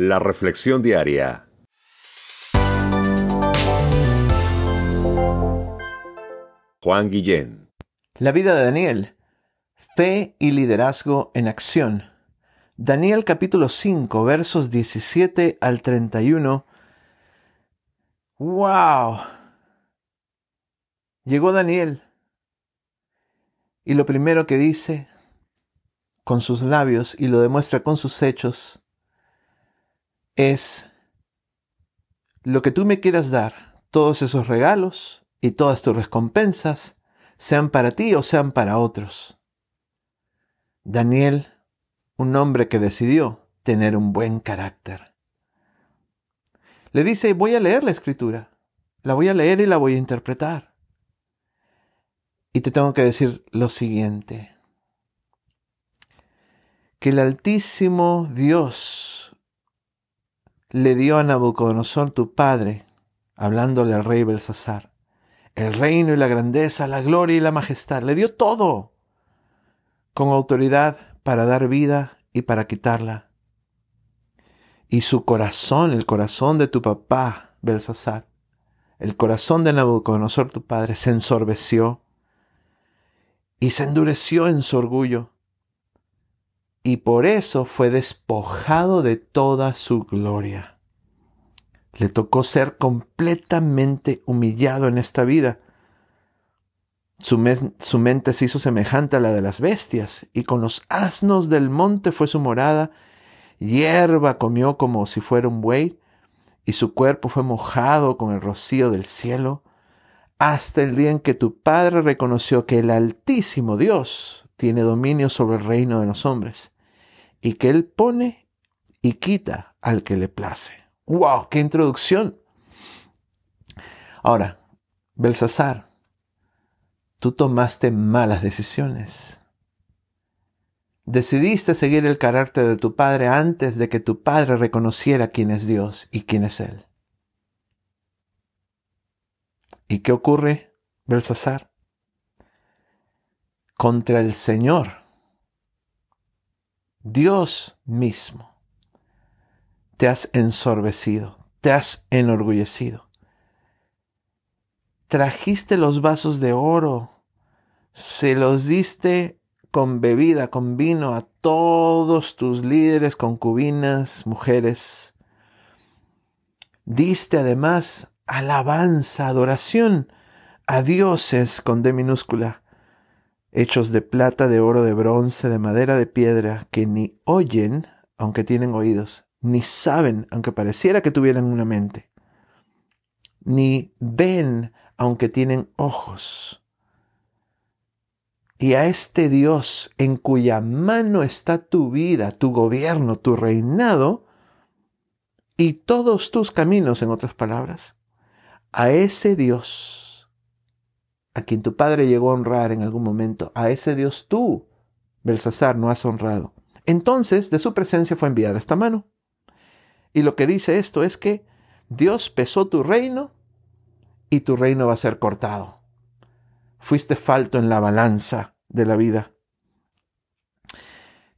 La Reflexión Diaria. Juan Guillén. La vida de Daniel. Fe y liderazgo en acción. Daniel capítulo 5 versos 17 al 31. ¡Wow! Llegó Daniel y lo primero que dice con sus labios y lo demuestra con sus hechos es lo que tú me quieras dar, todos esos regalos y todas tus recompensas, sean para ti o sean para otros. Daniel, un hombre que decidió tener un buen carácter. Le dice, voy a leer la escritura, la voy a leer y la voy a interpretar. Y te tengo que decir lo siguiente, que el Altísimo Dios le dio a Nabucodonosor tu padre, hablándole al rey Belsasar, el reino y la grandeza, la gloria y la majestad. Le dio todo con autoridad para dar vida y para quitarla. Y su corazón, el corazón de tu papá, Belsasar, el corazón de Nabucodonosor tu padre, se ensorbeció y se endureció en su orgullo y por eso fue despojado de toda su gloria. Le tocó ser completamente humillado en esta vida. Su, mente se hizo semejante a la de las bestias, y con los asnos del monte fue su morada, hierba comió como si fuera un buey, y su cuerpo fue mojado con el rocío del cielo, hasta el día en que tu padre reconoció que el Altísimo Dios tiene dominio sobre el reino de los hombres y que Él pone y quita al que le place. ¡Wow! ¡Qué introducción! Ahora, Belsasar, tú tomaste malas decisiones. Decidiste seguir el carácter de tu padre antes de que tu padre reconociera quién es Dios y quién es Él. ¿Y qué ocurre, Belsasar? Contra el Señor Dios mismo, te has ensorbecido, te has enorgullecido. Trajiste los vasos de oro, se los diste con bebida, con vino a todos tus líderes, concubinas, mujeres. Diste además alabanza, adoración a dioses con D minúscula hechos de plata, de oro, de bronce, de madera, de piedra, que ni oyen, aunque tienen oídos, ni saben, aunque pareciera que tuvieran una mente, ni ven, aunque tienen ojos. Y a este Dios en cuya mano está tu vida, tu gobierno, tu reinado, y todos tus caminos, en otras palabras, a ese Dios a quien tu padre llegó a honrar en algún momento, a ese Dios tú, Belsasar, no has honrado. Entonces de su presencia fue enviada esta mano. Y lo que dice esto es que Dios pesó tu reino y tu reino va a ser cortado. Fuiste falto en la balanza de la vida.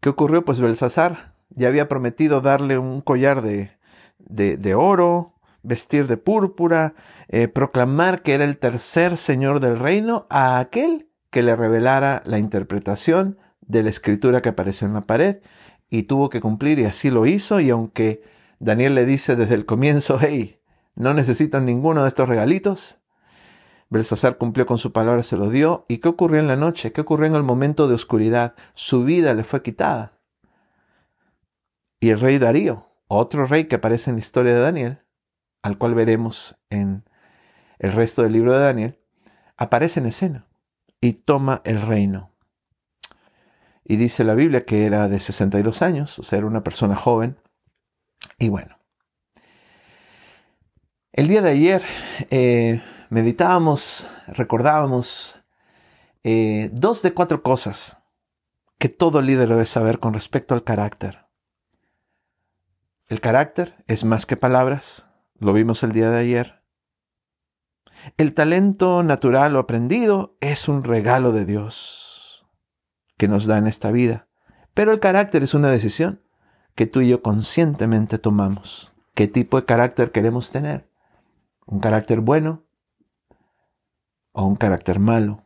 ¿Qué ocurrió? Pues Belsasar ya había prometido darle un collar de, de, de oro, vestir de púrpura, eh, proclamar que era el tercer señor del reino a aquel que le revelara la interpretación de la escritura que apareció en la pared y tuvo que cumplir y así lo hizo y aunque Daniel le dice desde el comienzo, hey, no necesitan ninguno de estos regalitos, Belsasar cumplió con su palabra, se lo dio. ¿Y qué ocurrió en la noche? ¿Qué ocurrió en el momento de oscuridad? Su vida le fue quitada. Y el rey Darío, otro rey que aparece en la historia de Daniel, al cual veremos en el resto del libro de Daniel, aparece en escena y toma el reino. Y dice la Biblia que era de 62 años, o sea, era una persona joven. Y bueno, el día de ayer eh, meditábamos, recordábamos eh, dos de cuatro cosas que todo líder debe saber con respecto al carácter. El carácter es más que palabras, lo vimos el día de ayer. El talento natural o aprendido es un regalo de Dios que nos da en esta vida, pero el carácter es una decisión que tú y yo conscientemente tomamos. ¿Qué tipo de carácter queremos tener? ¿Un carácter bueno o un carácter malo?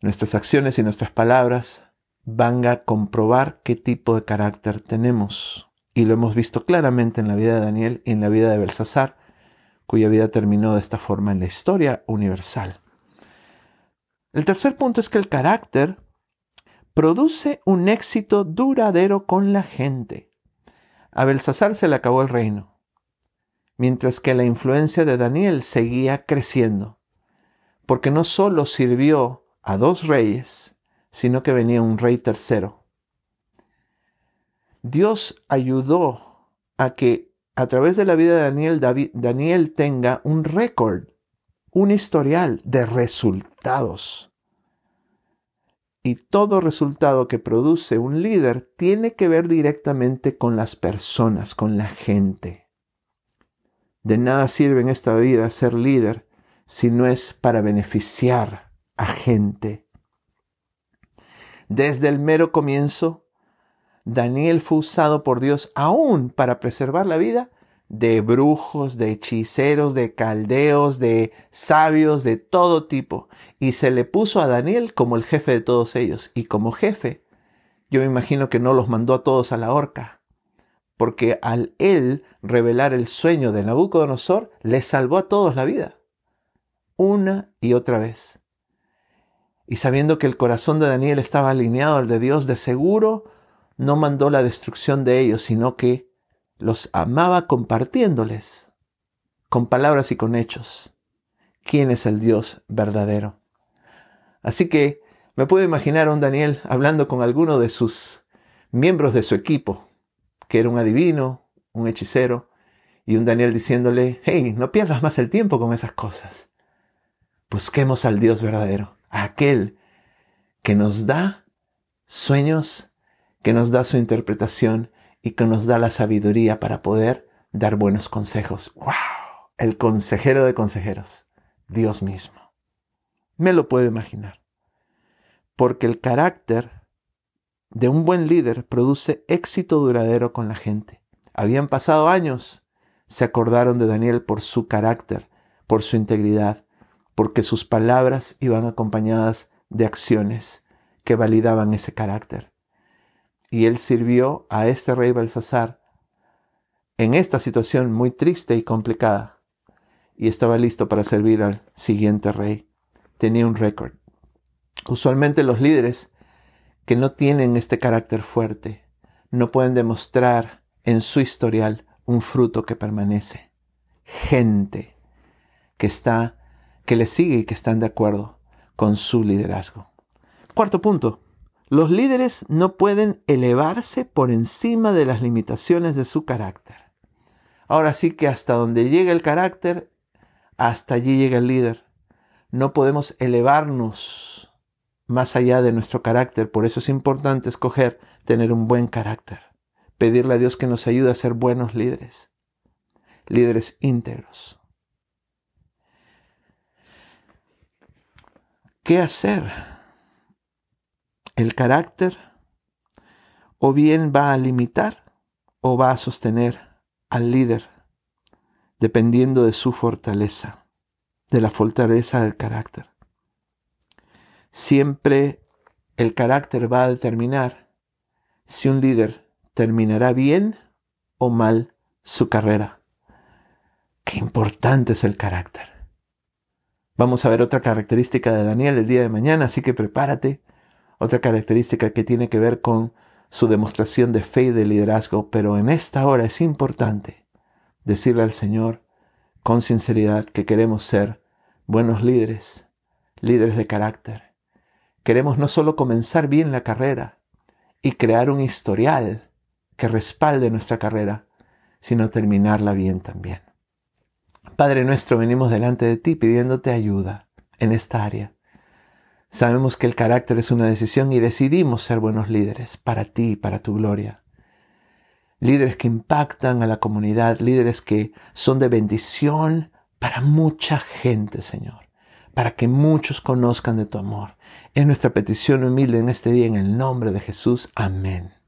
Nuestras acciones y nuestras palabras van a comprobar qué tipo de carácter tenemos. Y lo hemos visto claramente en la vida de Daniel y en la vida de Belsasar, cuya vida terminó de esta forma en la historia universal. El tercer punto es que el carácter produce un éxito duradero con la gente. A Belsasar se le acabó el reino, mientras que la influencia de Daniel seguía creciendo, porque no solo sirvió a dos reyes, sino que venía un rey tercero. Dios ayudó a que a través de la vida de Daniel, Daniel tenga un récord, un historial de resultados. Y todo resultado que produce un líder tiene que ver directamente con las personas, con la gente. De nada sirve en esta vida ser líder si no es para beneficiar a gente. Desde el mero comienzo, Daniel fue usado por Dios aún para preservar la vida de brujos, de hechiceros, de caldeos, de sabios, de todo tipo. Y se le puso a Daniel como el jefe de todos ellos. Y como jefe, yo me imagino que no los mandó a todos a la horca. Porque al él revelar el sueño de Nabucodonosor, le salvó a todos la vida. Una y otra vez. Y sabiendo que el corazón de Daniel estaba alineado al de Dios, de seguro no mandó la destrucción de ellos, sino que los amaba compartiéndoles, con palabras y con hechos, quién es el Dios verdadero. Así que me puedo imaginar a un Daniel hablando con alguno de sus miembros de su equipo, que era un adivino, un hechicero, y un Daniel diciéndole, hey, no pierdas más el tiempo con esas cosas. Busquemos al Dios verdadero, a aquel que nos da sueños, que nos da su interpretación y que nos da la sabiduría para poder dar buenos consejos. ¡Wow! El consejero de consejeros, Dios mismo. Me lo puedo imaginar. Porque el carácter de un buen líder produce éxito duradero con la gente. Habían pasado años, se acordaron de Daniel por su carácter, por su integridad, porque sus palabras iban acompañadas de acciones que validaban ese carácter y él sirvió a este rey Belsasar en esta situación muy triste y complicada y estaba listo para servir al siguiente rey. Tenía un récord. Usualmente los líderes que no tienen este carácter fuerte no pueden demostrar en su historial un fruto que permanece. Gente que está, que le sigue y que están de acuerdo con su liderazgo. Cuarto punto, los líderes no pueden elevarse por encima de las limitaciones de su carácter. Ahora sí que hasta donde llega el carácter, hasta allí llega el líder. No podemos elevarnos más allá de nuestro carácter. Por eso es importante escoger tener un buen carácter. Pedirle a Dios que nos ayude a ser buenos líderes. Líderes íntegros. ¿Qué hacer? El carácter o bien va a limitar o va a sostener al líder, dependiendo de su fortaleza, de la fortaleza del carácter. Siempre el carácter va a determinar si un líder terminará bien o mal su carrera. Qué importante es el carácter. Vamos a ver otra característica de Daniel el día de mañana, así que prepárate otra característica que tiene que ver con su demostración de fe y de liderazgo, pero en esta hora es importante decirle al Señor con sinceridad que queremos ser buenos líderes, líderes de carácter. Queremos no solo comenzar bien la carrera y crear un historial que respalde nuestra carrera, sino terminarla bien también. Padre nuestro, venimos delante de ti pidiéndote ayuda en esta área. Sabemos que el carácter es una decisión y decidimos ser buenos líderes para ti y para tu gloria. Líderes que impactan a la comunidad, líderes que son de bendición para mucha gente, Señor, para que muchos conozcan de tu amor. Es nuestra petición humilde en este día en el nombre de Jesús. Amén.